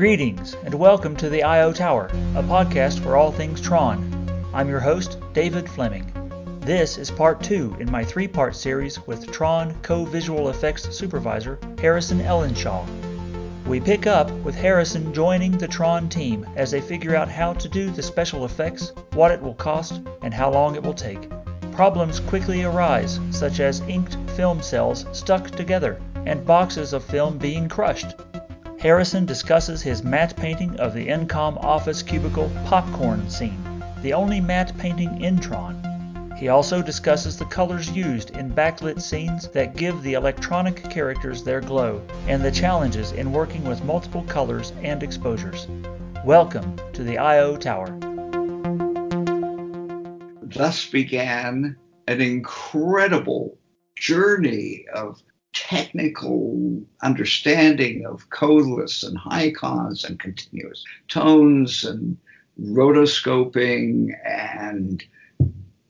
Greetings and welcome to the I/O Tower, a podcast for all things Tron. I'm your host, David Fleming. This is part two in my three part series with Tron co visual effects supervisor Harrison Ellenshaw. We pick up with Harrison joining the Tron team as they figure out how to do the special effects, what it will cost, and how long it will take. Problems quickly arise, such as inked film cels stuck together and boxes of film being crushed. Harrison discusses his matte painting of the Encom office cubicle popcorn scene, the only matte painting in Tron. He also discusses the colors used in backlit scenes that give the electronic characters their glow, and the challenges in working with multiple colors and exposures. Welcome to the I.O. Tower. Thus began an incredible journey of technical understanding of Kodaliths and high cons and continuous tones and rotoscoping. And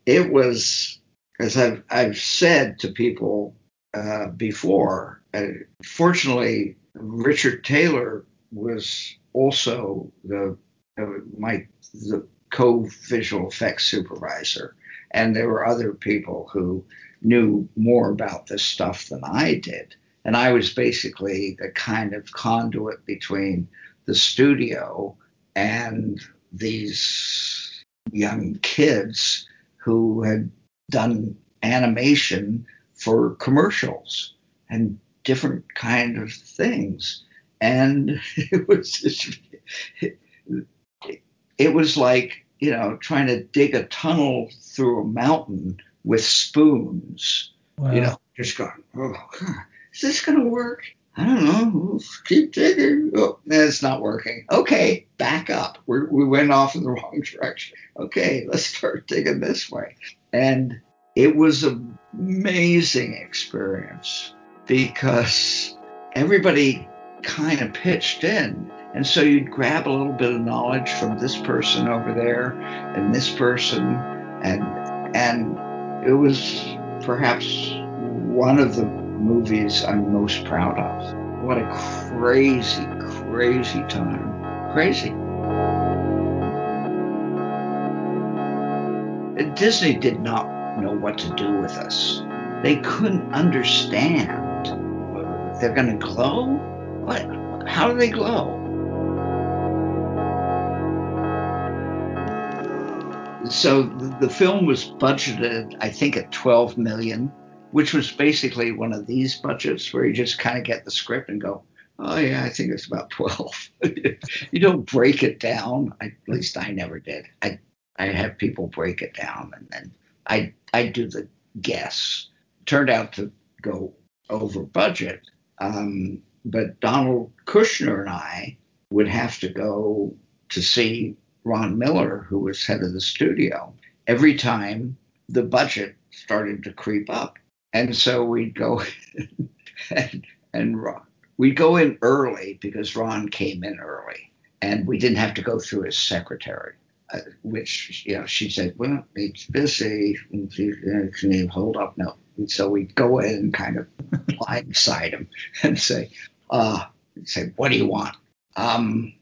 it was as I've, I've said to people uh, before uh, fortunately richard taylor was also the uh, my the co-visual effects supervisor. And there were other people who knew more about this stuff than I did. And I was basically the kind of conduit between the studio and these young kids who had done animation for commercials and different kind of things. And it was just, it, it was like, you know, trying to dig a tunnel through a mountain with spoons. Wow. You know, just going, oh, God, is this going to work? I don't know. Keep digging. Oh, it's not working. Okay, back up. We're, we went off in the wrong direction. Okay, let's start digging this way. And it was an amazing experience because everybody kind of pitched in. And so you'd grab a little bit of knowledge from this person over there and this person and and it was perhaps one of the movies I'm most proud of. What a crazy, crazy time. Crazy. Disney did not know what to do with us. They couldn't understand. They're going to glow? What? How do they glow? So the film was budgeted, I think, at 12 million, which was basically one of these budgets where you just kind of get the script and go, oh yeah, I think it's about 12. you don't break it down. I, at least I never did. I I have people break it down and then I I do the guess. Turned out to go over budget. Um, but Donald Kushner and I would have to go to see Ron Miller, who was head of the studio, every time the budget started to creep up. And so we'd go and, and Ron, we'd go in early because Ron came in early and we didn't have to go through his secretary. Uh, which you know she said, well, it's busy. Can you hold up? No. And so we'd go in and kind of blindside him and say, uh, say, what do you want? Um,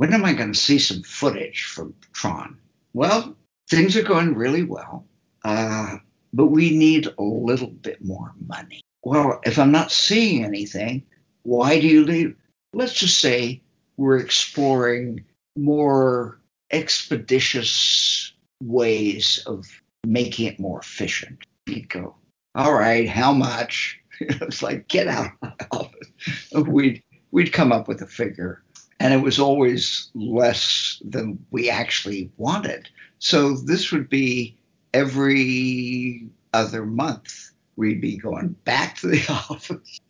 when am I going to see some footage from Tron? Well, things are going really well, uh, but we need a little bit more money. Well, if I'm not seeing anything, why do you leave? Let's just say we're exploring more expeditious ways of making it more efficient. You'd go, all right, how much? it's like, get out of my office. We'd, we'd come up with a figure and it was always less than we actually wanted. So this would be every other month we'd be going back to the office.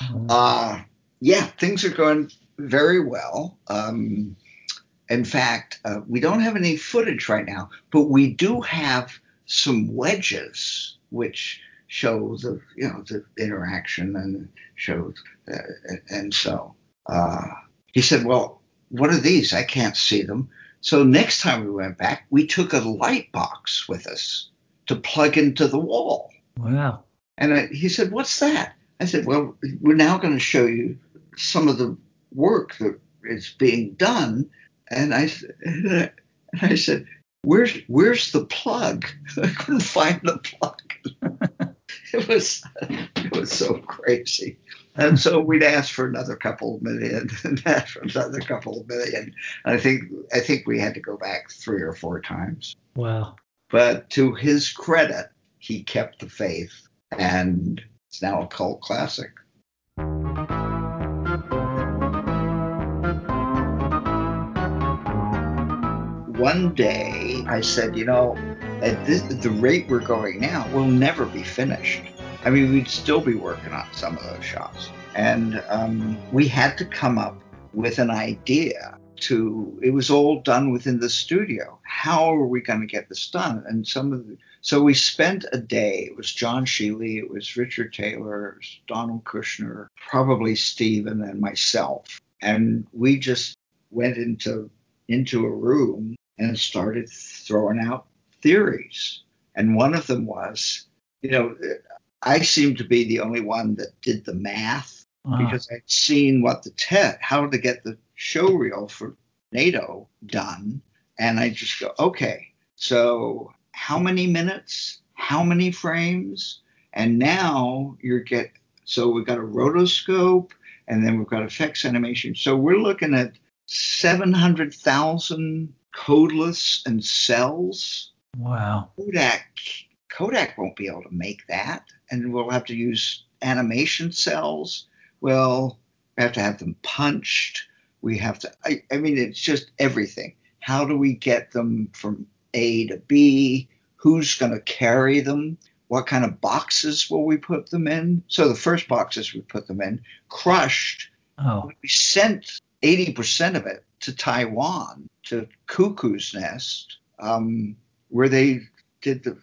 mm-hmm. uh, yeah, things are going very well. Um, in fact, uh, we don't have any footage right now, but we do have some wedges which show the you know the interaction and shows uh, and so. Uh, he said, Well, what are these? I can't see them. So next time we went back, we took a light box with us to plug into the wall. Wow. And I, he said, What's that? I said, Well, we're now going to show you some of the work that is being done. And I, and I said, where's, where's the plug? I couldn't find the plug. it was, it was so crazy. And so we'd ask for another couple of million and ask for another couple of million. And I think, I think we had to go back three or four times. Wow. But to his credit, he kept the faith and it's now a cult classic. One day I said, you know, at, this, at the rate we're going now, we'll never be finished. I mean, we'd still be working on some of those shots. And um, we had to come up with an idea to, it was all done within the studio. How are we going to get this done? And some of the, so we spent a day. It was John Scheele, it was Richard Taylor, was Donald Kushner, probably Steven and then myself. And we just went into into a room and started throwing out theories. And one of them was, you know, I seemed to be the only one that did the math uh-huh. because I'd seen what the test, how to get the show reel for NATO done. And I just go, okay, so how many minutes, how many frames, and now you're get so we've got a rotoscope and then we've got effects animation. So we're looking at 700,000 Kodaliths and cels. Wow. Kodak Kodak won't be able to make that, and we'll have to use animation cels. Well, we have to have them punched. We have to. I, I mean, it's just everything. How do we get them from a to B? Who's going to carry them? What kind of boxes will we put them in? So the first boxes we put them in, crushed. Oh. We sent 80% of it to Taiwan, to Cuckoo's Nest, um, where they did the,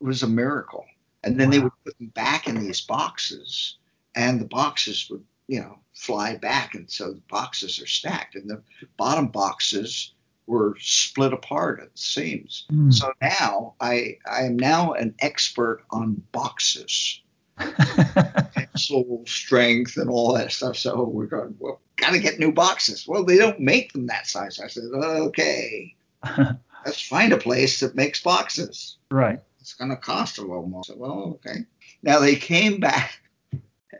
was a miracle. And then wow. they would put them back in these boxes, and the boxes would, you know, fly back. And so the boxes are stacked, and the bottom boxes were split apart at the seams. Mm. So now I I am now an expert on boxes. Pencil strength and all that stuff. So we're going, well, gotta get new boxes. Well, they don't make them that size. I said, okay. Let's find a place that makes boxes. Right. It's gonna cost a little more. So, well, okay. Now they came back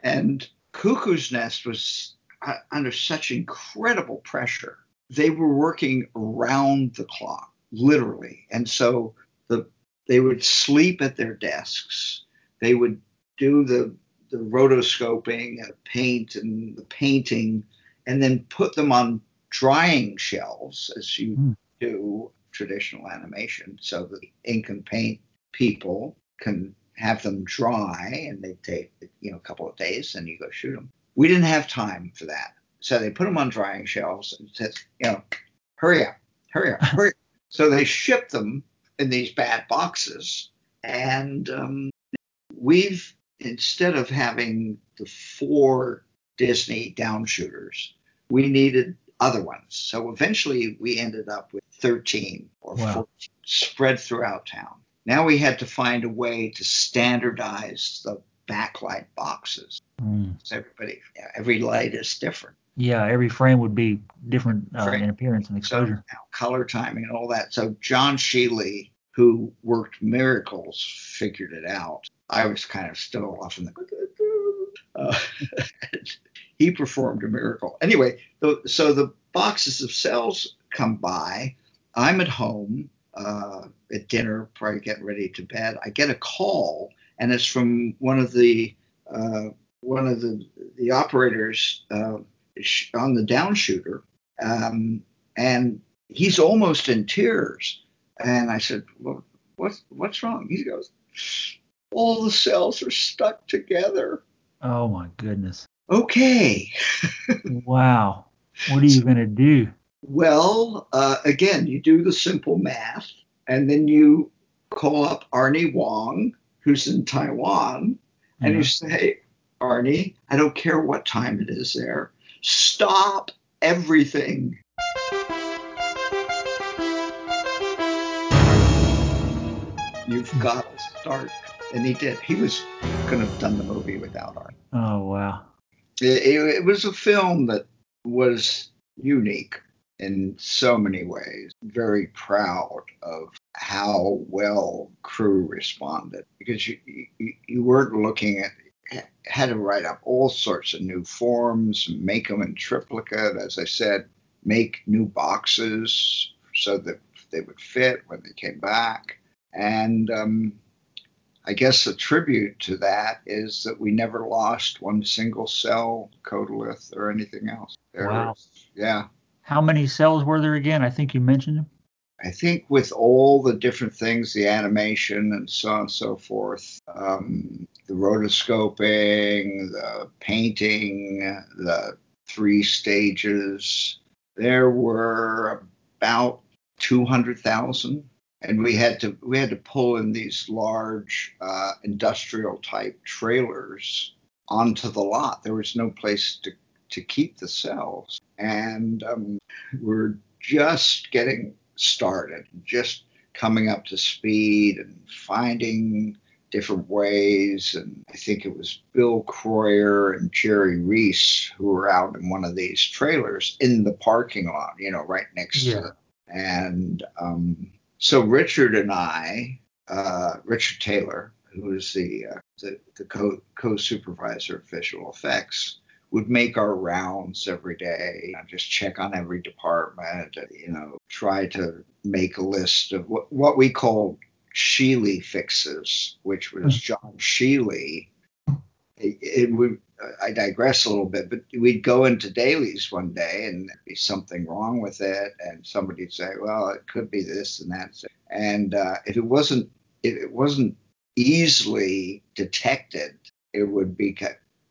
and Cuckoo's Nest was uh, under such incredible pressure they were working around the clock, literally. And so the they would sleep at their desks. They would do the the rotoscoping and paint and the painting, and then put them on drying shelves as you mm. do traditional animation, so the ink and paint people can have them dry, and they take you know a couple of days, and you go shoot them. We didn't have time for that. So they put them on drying shelves and said, you know, hurry up, hurry up, hurry up. So they shipped them in these bad boxes. And um, we've, instead of having the four Disney downshooters, we needed other ones. So eventually we ended up with 13 or wow. 14 spread throughout town. Now we had to find a way to standardize the backlight boxes. Mm. So everybody, every light is different. Yeah, every frame would be different uh, in appearance and exposure. So, color timing and all that. So John Scheele, who worked miracles, figured it out. I was kind of still off in the. Uh, he performed a miracle. Anyway, the, so the boxes of cels come by. I'm at home uh, at dinner, probably getting ready to bed. I get a call, and it's from one of the uh, one of the the operators uh, on the downshooter, um, and he's almost in tears. And I said, well, what's what's wrong? He goes, all the cels are stuck together. Oh my goodness. Okay. wow. What are you going to do? Well, uh, again, you do the simple math, and then you call up Arnie Wong, who's in Taiwan, and yeah. you say, Arnie, I don't care what time it is there. Stop everything. You've got to start. And he did. He was couldn't have done the movie without art. Oh wow. It, it, it was a film that was unique in so many ways. Very proud of how well crew responded because you, you, you weren't looking at had to write up all sorts of new forms, make them in triplicate, as I said, make new boxes so that they would fit when they came back. And um, I guess a tribute to that is that we never lost one single cel, Kodalith, or anything else. There wow. yeah. How many cels were there again? I think you mentioned them. I think with all the different things, the animation and so on and so forth, um, the rotoscoping, the painting, the three stages, there were about 200,000 and we had to we had to pull in these large uh, industrial type trailers onto the lot. There was no place to to keep the cels, and um, we're just getting started, just coming up to speed and finding different ways. And I think it was Bill Kroyer and Jerry Rees who were out in one of these trailers in the parking lot, you know, right next yeah. to it. And um, so Richard and I, uh, Richard Taylor, who is the, uh, the, the co, co-supervisor of visual effects, would make our rounds every day, you know, just check on every department, you know, try to make a list of what, what we call Scheele fixes, which was hmm. John Scheele. It, it, would, I digress a little bit, but we'd go into dailies one day and there'd be something wrong with it, and somebody'd say, "Well, it could be this and that," and uh, if it wasn't, if it wasn't easily detected, it would be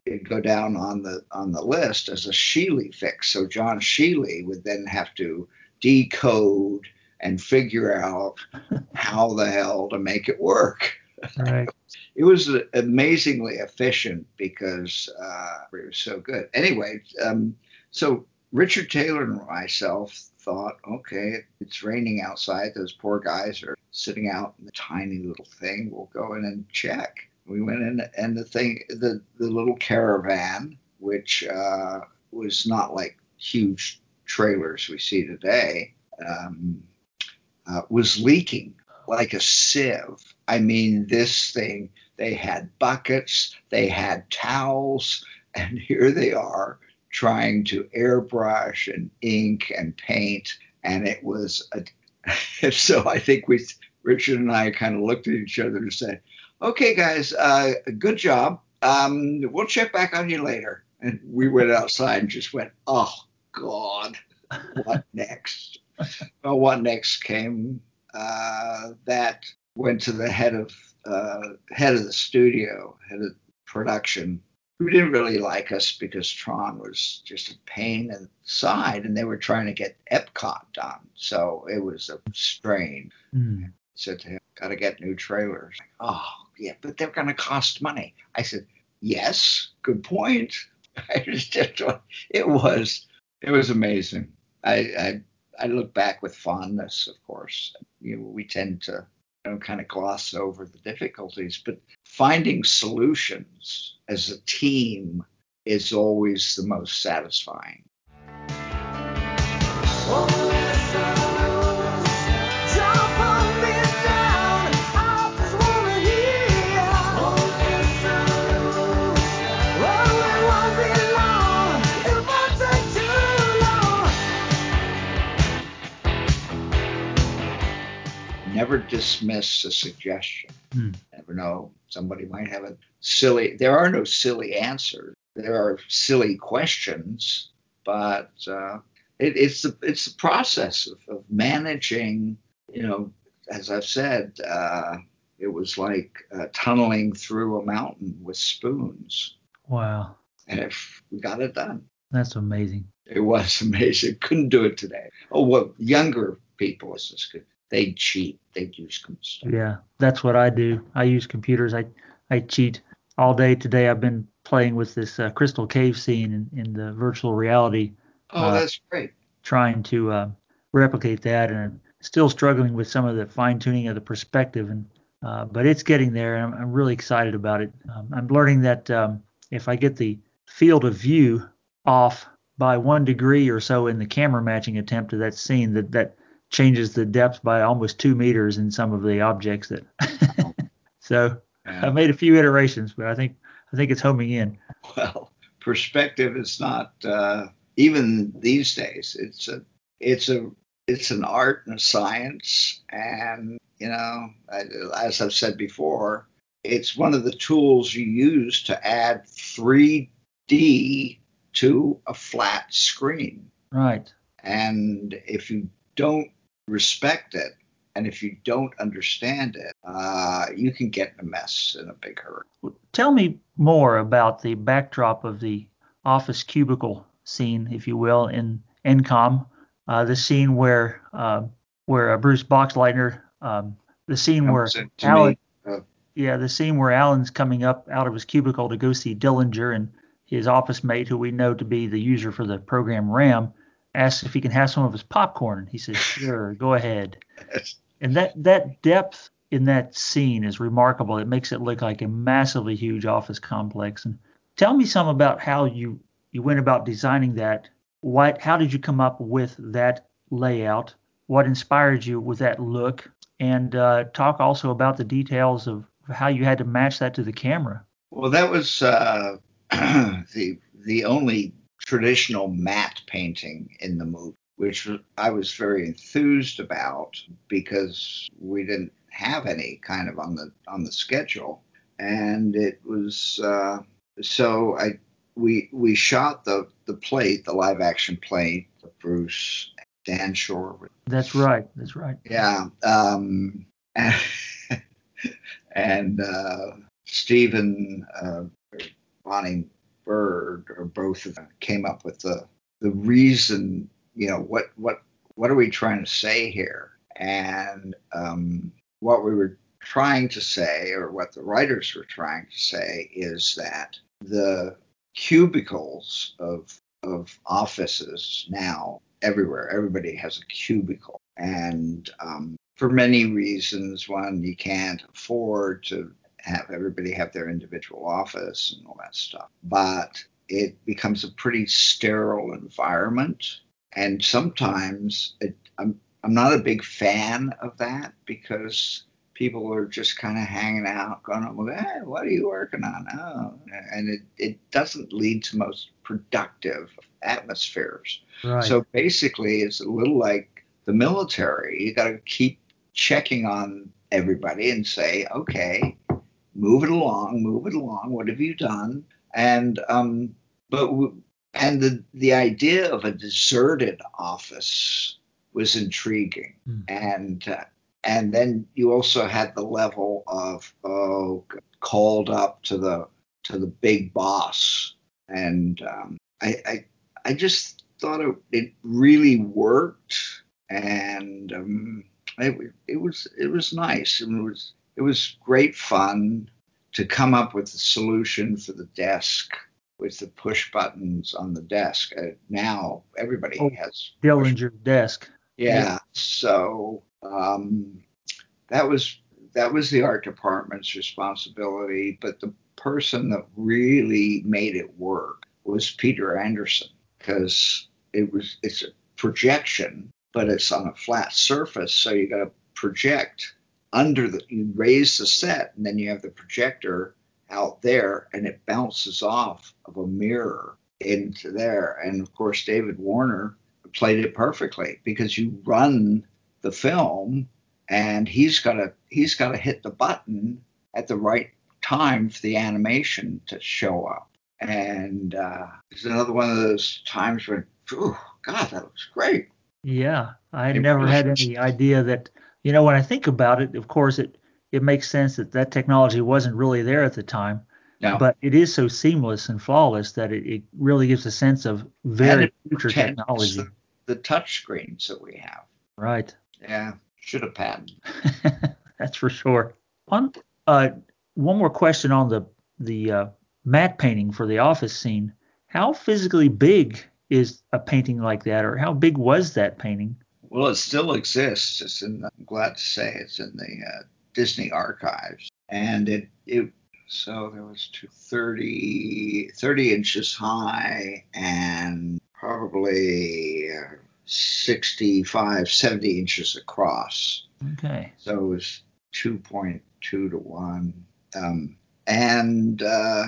it'd go down on the on the list as a Scheele fix. So John Scheele would then have to decode and figure out how the hell to make it work. Right. it was amazingly efficient because uh, it was so good. Anyway, um, so Richard Taylor and myself thought, okay, it's raining outside. Those poor guys are sitting out in the tiny little thing. We'll go in and check. We went in, and the thing, the the little caravan, which uh, was not like huge trailers we see today, um, uh, was leaking like a sieve. I mean, this thing. They had buckets, they had towels, and here they are trying to airbrush and ink and paint, and it was a. so I think we, Richard and I, kind of looked at each other and said, okay, guys, uh, good job. Um, we'll check back on you later. And we went outside and just went, oh, God, what next? well, what next came uh, that went to the head of uh, head of the studio, head of production, who didn't really like us because Tron was just a pain in the side, and they were trying to get Epcot done, so it was a strain. Mm. Said to him, "Got to get new trailers." Oh, yeah, but they're going to cost money. I said, yes, good point. It was, it was amazing. I, I, I look back with fondness, of course. You know, we tend to you know, kind of gloss over the difficulties, but finding solutions as a team is always the most satisfying. Never dismiss a suggestion. Hmm. Never know. Somebody might have a silly. There are no silly answers. There are silly questions, but uh, it, it's the it's the process of, of, managing. You know, as I've said, uh, it was like uh, tunneling through a mountain with spoons. Wow. And if we got it done. That's amazing. It was amazing. Couldn't do it today. Oh, well, younger people, is this good they cheat. They use stuff. Yeah, that's what I do. I use computers. I I cheat all day today. I've been playing with this uh, crystal cave scene in, in the virtual reality. Oh, uh, that's great. Trying to uh, replicate that, and still struggling with some of the fine tuning of the perspective, and uh, but it's getting there, and I'm, I'm really excited about it. Um, I'm learning that um, if I get the field of view off by one degree or so in the camera matching attempt to that scene that that changes the depth by almost two meters in some of the objects that. so yeah. I made a few iterations, but I think I think it's homing in. Well, perspective is not uh, even these days. It's a it's a it's an art and a science, and you know, as I've said before, it's one of the tools you use to add 3D to a flat screen. Right. And if you don't respect it, and if you don't understand it, uh, you can get in a mess in a big hurry. Tell me more about the backdrop of the office cubicle scene, if you will, in Encom. Uh, the scene where uh, where uh, Bruce Boxleitner, um, the scene where Alan, uh, yeah, the scene where Alan's coming up out of his cubicle to go see Dillinger and his office mate, who we know to be the user for the program RAM, asks if he can have some of his popcorn. He says, "Sure, go ahead." And that that depth in that scene is remarkable. It makes it look like a massively huge office complex. And tell me some about how you you went about designing that. What how did you come up with that layout? What inspired you with that look? And uh, talk also about the details of how you had to match that to the camera. Well, that was uh, the the only traditional matte painting in the movie which I was very enthused about because we didn't have any kind of on the on the schedule, and it was uh, so I we we shot the the plate, the live action plate, Bruce Dan Shor. That's right. That's right. Yeah. Um, and, and uh, Steven uh, Bonnie Bird, or both of them, came up with the the reason you know what what what are we trying to say here? And um, what we were trying to say or what the writers were trying to say is that the cubicles of of offices now everywhere everybody has a cubicle. And um, for many reasons one you can't afford to have everybody have their individual office and all that stuff but it becomes a pretty sterile environment and sometimes it, I'm I'm not a big fan of that because people are just kind of hanging out, going, hey, what are you working on? Oh, and it, it doesn't lead to most productive atmospheres. Right. So basically, it's a little like the military. You got to keep checking on everybody and say, okay, move it along, move it along. What have you done? And um, but and the the idea of a deserted office was intriguing mm. and uh, and then you also had the level of oh called up to the to the big boss and um, I, I I just thought it, it really worked and um, it, it was it was nice and it was it was great fun to come up with a solution for the desk with the push buttons on the desk. Uh, now everybody oh, has Dillinger push. desk. Yeah. yeah. So um, that was that was the art department's responsibility, but the person that really made it work was Peter Anderson because it was it's a projection, but it's on a flat surface, so you got to project under the you raise the set and then you have the projector out there and it bounces off of a mirror into there. And of course, David Warner played it perfectly because you run the film and he's got to he's got to hit the button at the right time for the animation to show up. And uh, it's another one of those times when, oh God, that looks great. Yeah, I never had any idea that. You know, when I think about it, of course, it it makes sense that that technology wasn't really there at the time. No. But it is so seamless and flawless that it, it really gives a sense of very future technology. The, the touch screens that we have. Right. Yeah. Should have patented. That's for sure. One uh, one more question on the the uh, matte painting for the office scene. How physically big is a painting like that, or how big was that painting? Well, it still exists. It's in. The, I'm glad to say it's in the uh, Disney archives. And it, it so there was two, 30, 30 inches high and probably 65, 70 inches across. Okay. So it was 2.2 to 1. Um, and uh,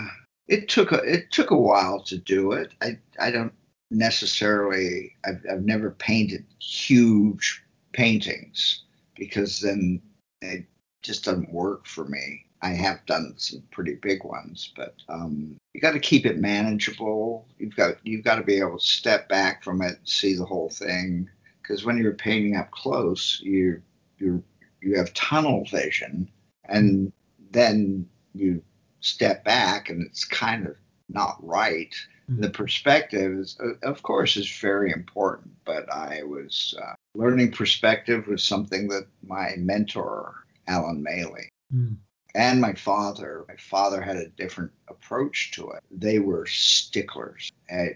it took a it took a while to do it. I I don't necessarily I've, I've never painted huge paintings because then it just doesn't work for me. I have done some pretty big ones, but um, you got to keep it manageable. You've got you've got to be able to step back from it and see the whole thing. Because when you're painting up close, you you you have tunnel vision, and then you step back, and it's kind of not right. Mm-hmm. The perspective is, of course, is very important. But I was uh, learning perspective was something that my mentor Alan Maley. Mm and my father. My father had a different approach to it. They were sticklers. And,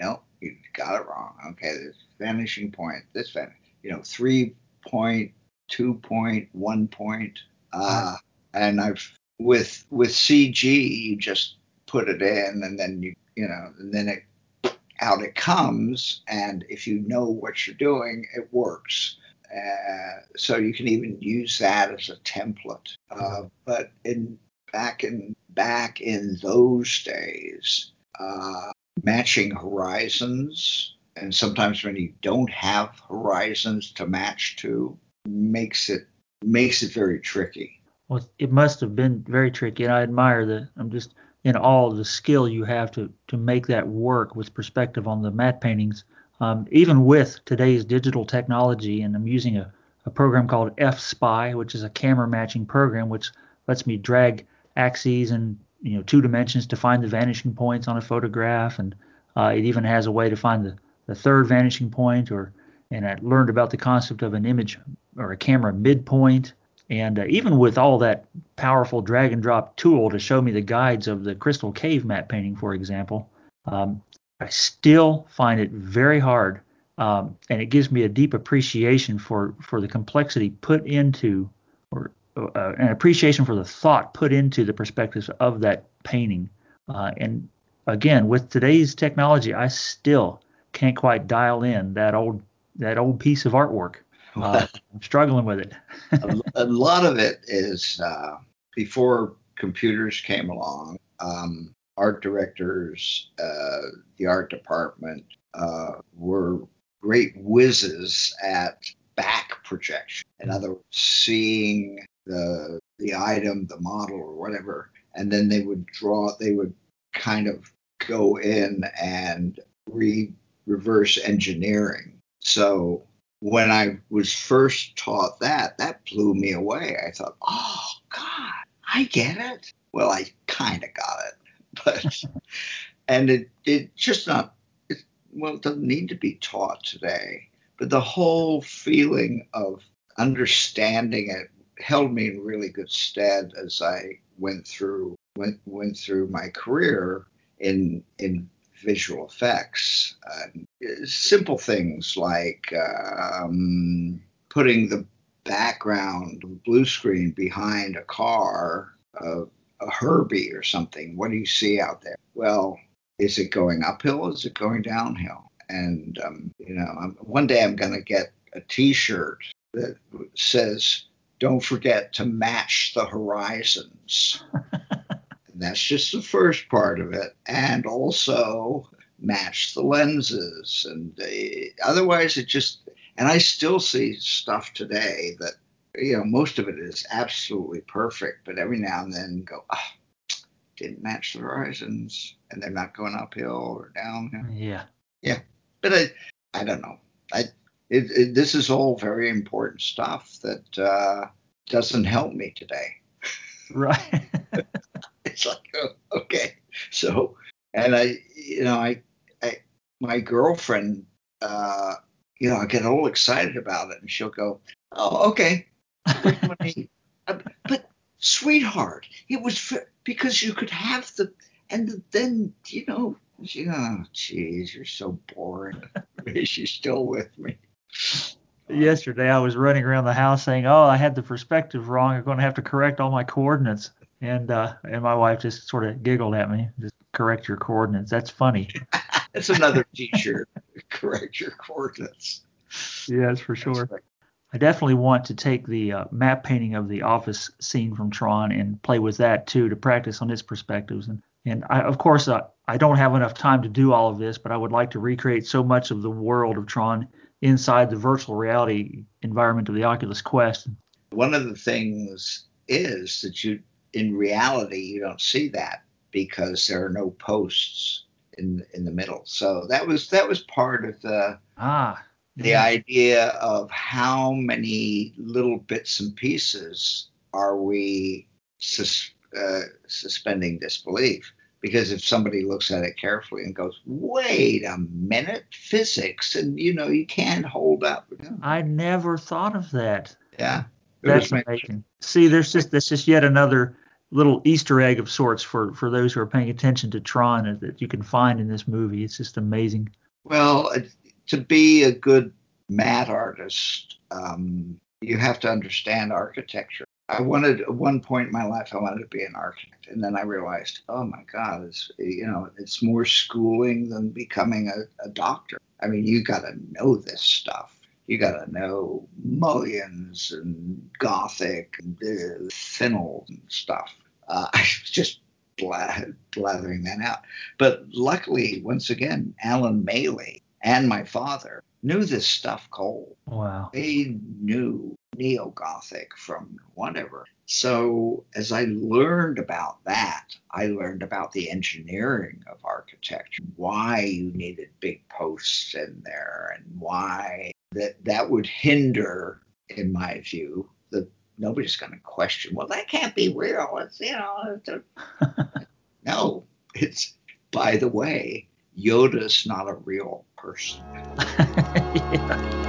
no, you got it wrong. Okay, this vanishing point, this van, you know, three point, two point, one point. Uh, and I've with with CG, you just put it in, and then you you know, and then it out it comes. And if you know what you're doing, it works. Uh, so you can even use that as a template. Uh, but in back in back in those days, uh, matching horizons, and sometimes when you don't have horizons to match to, makes it makes it very tricky. Well, it must have been very tricky, and I admire that. I'm just in all the skill you have to to make that work with perspective on the matte paintings. Um, even with today's digital technology, and I'm using a, a program called fSpy, which is a camera matching program, which lets me drag axes and you know two dimensions to find the vanishing points on a photograph, and uh, it even has a way to find the, the third vanishing point. Or and I learned about the concept of an image or a camera midpoint. And uh, even with all that powerful drag and drop tool to show me the guides of the Crystal Cave matte painting, for example, um, I still find it very hard, um, and it gives me a deep appreciation for for the complexity put into, or uh, an appreciation for the thought put into the perspectives of that painting. Uh, and again, with today's technology, I still can't quite dial in that old that old piece of artwork. Uh, I'm struggling with it. a, a, lot of it is uh, before computers came along. Um, art directors, uh, the art department uh, were great whizzes at back projection. In other words, seeing the the item, the model, or whatever, and then they would draw. They would kind of go in and re reverse engineering. So when I was first taught that, that blew me away. I thought, oh God, I get it. Well, I kind of got it. but and it it just not it, well it doesn't need to be taught today but the whole feeling of understanding it held me in really good stead as I went through went went through my career in in visual effects. Uh, simple things like um, putting the background blue screen behind a car, a Herbie or something. What do you see out there? Well, is it going uphill? Is it going downhill? And um, you know, I'm, one day I'm going to get a T-shirt that says, "Don't forget to match the horizons." that's just the first part of it, and also match the lenses. And uh, otherwise, it just and I still see stuff today that you know, most of it is absolutely perfect, but every now and then go, oh, didn't match the horizons, and they're not going uphill or downhill. Yeah. Yeah. But I, I don't know. I, it, it, this is all very important stuff that uh, doesn't help me today. Right. it's like, oh, okay. So, and I, you know, I, I my girlfriend, uh, you know, I get all excited about it, and she'll go, "Oh, okay, but sweetheart, it was for, because you could have the and then you know, she, oh jeez, you're so boring. She's still with me. Yesterday, I was running around the house saying, "Oh, I had the perspective wrong. I'm going to have to correct all my coordinates." And uh, and my wife just sort of giggled at me. Just correct your coordinates. That's funny. It's another teacher. Correct your coordinates. Yes, for sure. Right. I definitely want to take the uh, matte painting of the office scene from Tron and play with that too to practice on its perspectives. And and I, of course, uh, I don't have enough time to do all of this, but I would like to recreate so much of the world of Tron inside the virtual reality environment of the Oculus Quest. One of the things is that you, in reality, you don't see that because there are no posts in in the middle. So that was that was part of the ah the yeah. idea of how many little bits and pieces are we sus- uh, suspending disbelief because if somebody looks at it carefully and goes, "Wait a minute, physics," and you know you can't hold up. I never thought of that. Yeah, that's amazing. See, there's just that's just yet another little Easter egg of sorts for for those who are paying attention to Tron that you can find in this movie. It's just amazing. Well, to be a good matte artist, um, you have to understand architecture. I wanted at one point in my life I wanted to be an architect, and then I realized, oh my God, it's you know it's more schooling than becoming a, a doctor. I mean, you got to know this stuff. You got to know mullions and Gothic and uh, Finial and stuff. Uh, I was just blathering that out. But luckily, once again, Alan Maley and my father knew this stuff cold. Wow. They knew neo Gothic from whatever. So as I learned about that, I learned about the engineering of architecture, why you needed big posts in there, and why that that would hinder, in my view, that nobody's going to question. Well, that can't be real. It's you know, it's a, no. It's by the way, Yoda's not a real person. yeah.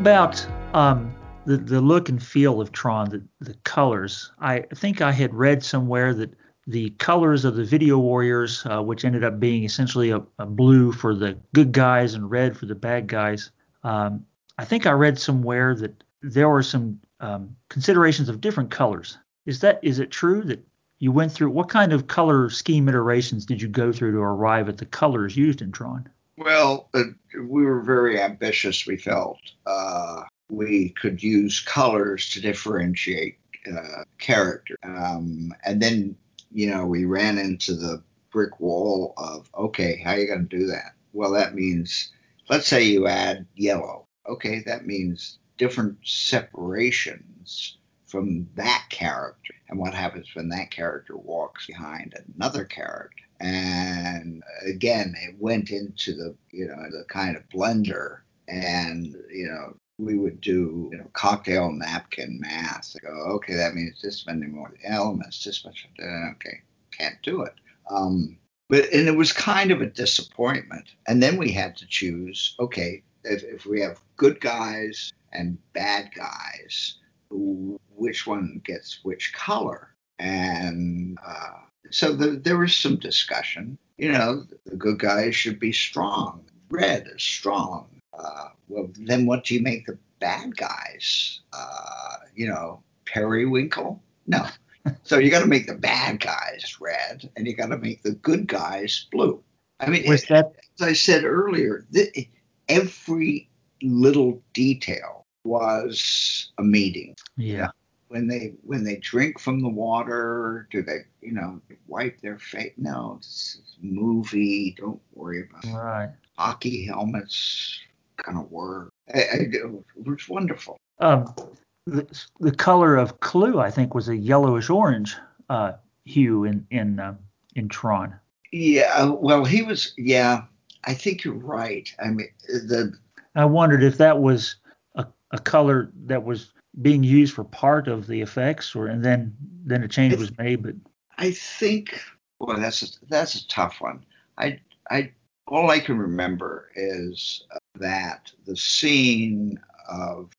About um, the the look and feel of Tron, the the colors? I think I had read somewhere that the colors of the Video Warriors, uh, which ended up being essentially a, a, blue for the good guys and red for the bad guys. Um, I think I read somewhere that there were some um, considerations of different colors. Is that is it true that you went through? What kind of color scheme iterations did you go through to arrive at the colors used in Tron? Well, uh, we were very ambitious, we felt. Uh, we could use colors to differentiate uh, character. Um, and then, you know, we ran into the brick wall of, okay, how are you going to do that? Well, that means, let's say you add yellow. Okay, that means different separations from that character. And what happens when that character walks behind another character? And again it went into the you know the kind of blender and you know we would do you know cocktail napkin math go okay that means this many more elements this much. Okay can't do it. Um, but and it was kind of a disappointment. And then we had to choose okay if, if we have good guys and bad guys which one gets which color? And uh, so the, there was some discussion. You know, the good guys should be strong. Red is strong. Uh, well, then what do you make the bad guys? Uh, you know, periwinkle? No. so you got to make the bad guys red, and you got to make the good guys blue. I mean, was that? As I said earlier, the, every little detail was a meeting. Yeah when they when they drink from the water do they you know wipe their face no it's a movie don't worry about it. Right. Hockey helmets kind of work. I, I, it was wonderful. Um the, the color of Clu i think was a yellowish orange uh hue in in uh, in tron. Yeah well he was yeah i think you're right. I mean the i wondered if that was a, a color that was being used for part of the effects, or and then then a change was made. But I think, well, that's a, that's a tough one. I I all I can remember is that the scene of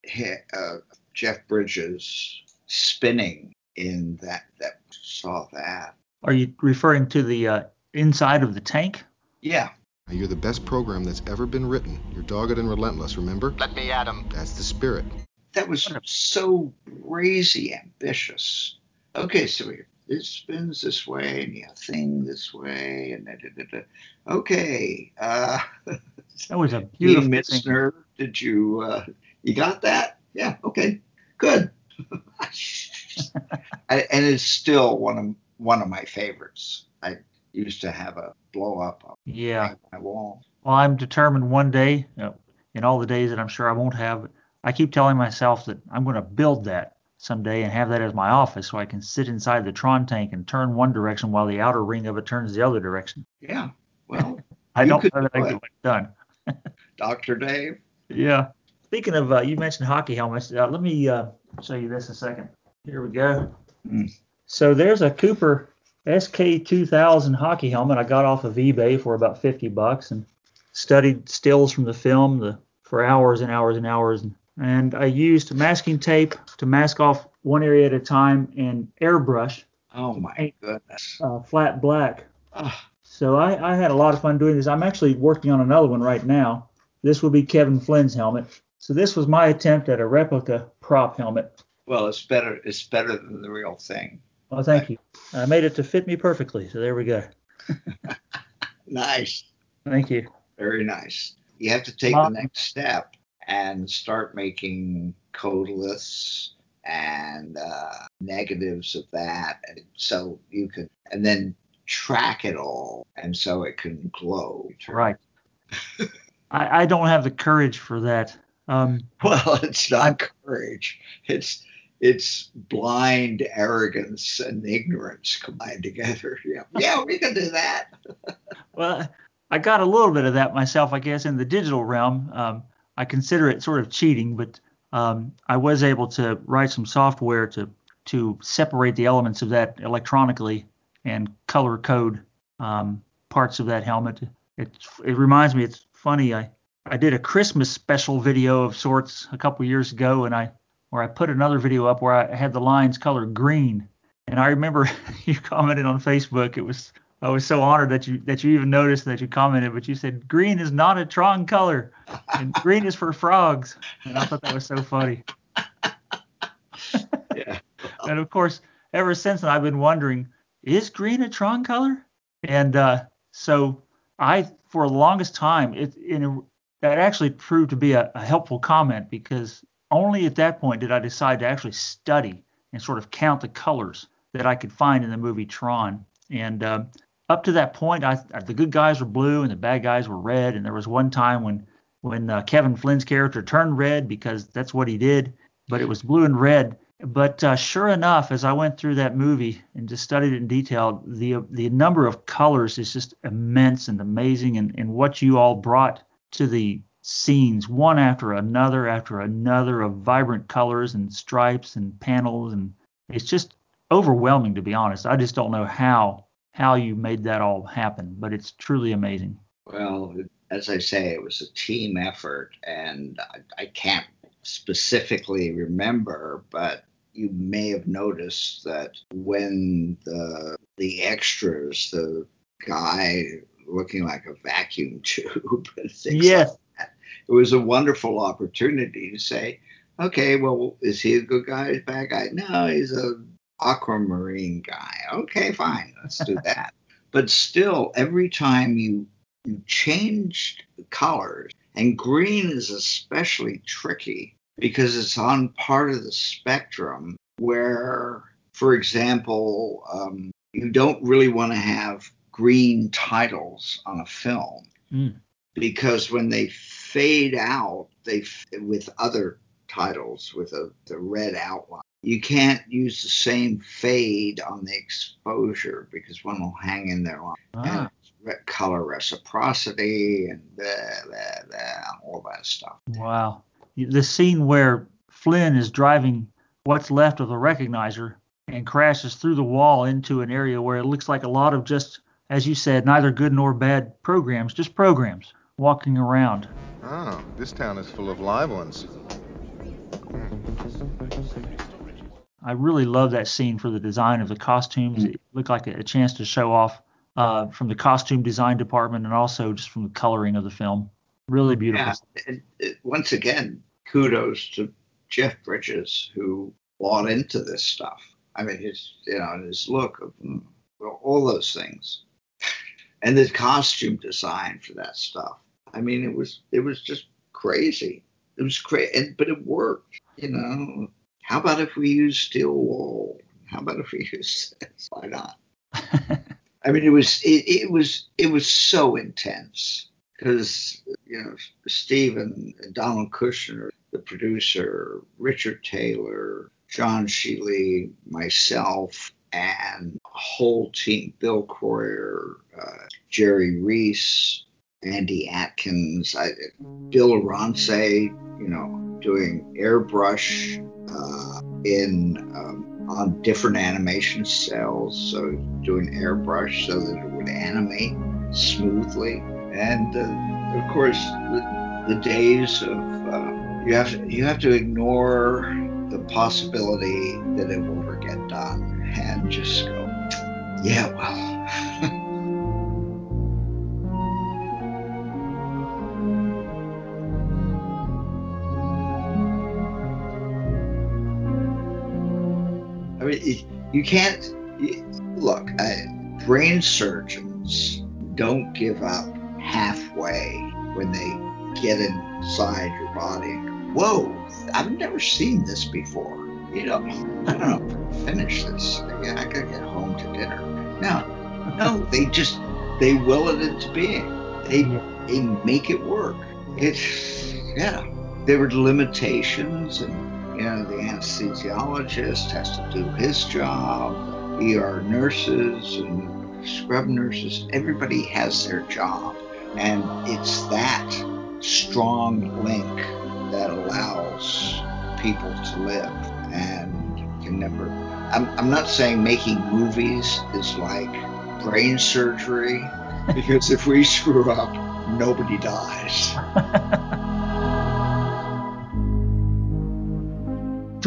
uh, Jeff Bridges spinning in that that saw that. Are you referring to the uh, inside of the tank? Yeah. You're the best program that's ever been written. You're dogged and relentless, remember? Let me at him. That's the spirit. That was so crazy ambitious. Okay, so it spins this way and you thing this way and da, da, da, da. okay. Uh, that was a beautiful Mitzner, did you uh, you got that? Yeah. Okay. Good. I, and it's still one of one of my favorites. I used to have a blow up on yeah. my wall. Well, I'm determined one day, you know, in all the days that I'm sure I won't have, I keep telling myself that I'm going to build that someday and have that as my office so I can sit inside the Tron tank and turn one direction while the outer ring of it turns the other direction. Yeah. Well, I don't know that I do get it. it done. Dr. Dave. Yeah. Speaking of, uh, you mentioned hockey helmets. Uh, let me uh, show you this a second. Here we go. Mm. So there's a Cooper SK2000 hockey helmet I got off of eBay for about 50 bucks and studied stills from the film the, for hours and hours and hours. And, and I used masking tape to mask off one area at a time and airbrush Oh my goodness. uh, flat black. Ah, So I, I had a lot of fun doing this. I'm actually working on another one right now. This will be Kevin Flynn's helmet. So this was my attempt at a replica prop helmet. well, it's better. It's better than the real thing. Well, thank you. I made it to fit me perfectly. So there we go. Nice. Thank you. Very nice. You have to take Mom. the next step and start making Kodaliths and uh, negatives of that, and so you can, and then track it all, and so it can glow. Right. I, I don't have the courage for that. Um, Well, it's not courage. It's it's blind arrogance and ignorance combined together. Yeah, yeah, we can do that. well, I got a little bit of that myself, I guess, in the digital realm. Um, I consider it sort of cheating, but um, I was able to write some software to to separate the elements of that electronically and color code um, parts of that helmet. It it reminds me, it's funny. I I did a Christmas special video of sorts a couple years ago, and I where I put another video up where I had the lines colored green, and I remember you commented on Facebook. It was I was so honored that you that you even noticed that you commented, but you said green is not a Tron color, and green is for frogs, and I thought that was so funny. Yeah. And of course, ever since then, I've been wondering, is green a Tron color? And uh, so I, for the longest time, it a, that actually proved to be a, a helpful comment because only at that point did I decide to actually study and sort of count the colors that I could find in the movie Tron. And um, up to that point, I, the good guys were blue and the bad guys were red. And there was one time when when uh, Kevin Flynn's character turned red because that's what he did, but it was blue and red. But uh, sure enough, as I went through that movie and just studied it in detail, the the number of colors is just immense and amazing, and, and what you all brought to the scenes, one after another after another, of vibrant colors and stripes and panels, and it's just overwhelming to be honest. I just don't know how how you made that all happen, but it's truly amazing. Well, as I say, it was a team effort, and I, I can't specifically remember, but you may have noticed that when the the extras, the guy looking like a vacuum tube, and things Yes. like that, it was a wonderful opportunity to say, okay, well, is he a good guy, a bad guy? No, he's a aquamarine guy. Okay, fine, let's do that. but still, every time you you changed the colors, and green is especially tricky because it's on part of the spectrum where, for example, um, you don't really want to have green titles on a film Mm. because when they fade out, they f- with other titles with a the red outline. You can't use the same fade on the exposure because one will hang in there on Ah, re- color reciprocity and blah, blah, blah, all that stuff. wow. The scene where Flynn is driving what's left of the recognizer and crashes through the wall into an area where it looks like a lot of just, as you said, neither good nor bad programs, just programs walking around. Oh, this town is full of live ones. I really love that scene for the design of the costumes. Mm-hmm. It looked like a, chance to show off uh, from the costume design department and also just from the coloring of the film. Really beautiful. Yeah. It, it, once again, kudos to Jeff Bridges who bought into this stuff. I mean, his you know his look of mm, all those things, and the costume design for that stuff. I mean, it was it was just crazy. It was crazy, but it worked. You know, how about if we use steel wool? How about if we use this? Why not? I mean, it was it, it was it was so intense because you know Steve and Donald Kushner, the producer, Richard Taylor, John Scheele, myself, and a whole team, Bill Kroyer, uh, Jerry Rees, Andy Atkins, I, Bill Ronce, you know, doing airbrush uh, in um, on different animation cels, so doing airbrush so that it would animate smoothly, and uh, of course the, the days of uh, you have to, you have to ignore the possibility that it will ever get done and just go, yeah, well. you can't look. I, brain surgeons don't give up halfway when they get inside your body. Whoa, I've never seen this before. You know, I don't know. Finish this. I gotta get home to dinner. No, no, they just they will it into being. They they make it work. It's yeah. There were limitations and you know, the anesthesiologist has to do his job, ER nurses and scrub nurses, everybody has their job. And it's that strong link that allows people to live and can never. I'm, I'm not saying making movies is like brain surgery, because if we screw up, nobody dies.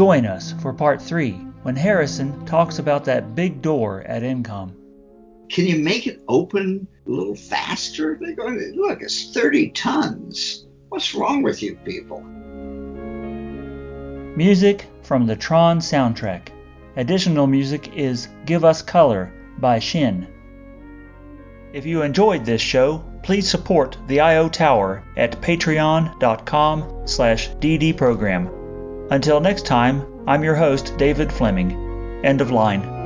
Join us for part three when Harrison talks about that big door at Encom. Can you make it open a little faster? Look, it's 30 tons. What's wrong with you people? Music from the Tron soundtrack. Additional music is Give Us Color by Shin. If you enjoyed this show, please support the I/O Tower at patreon.com slash ddprogram. Until next time, I'm your host, David Fleming. End of line.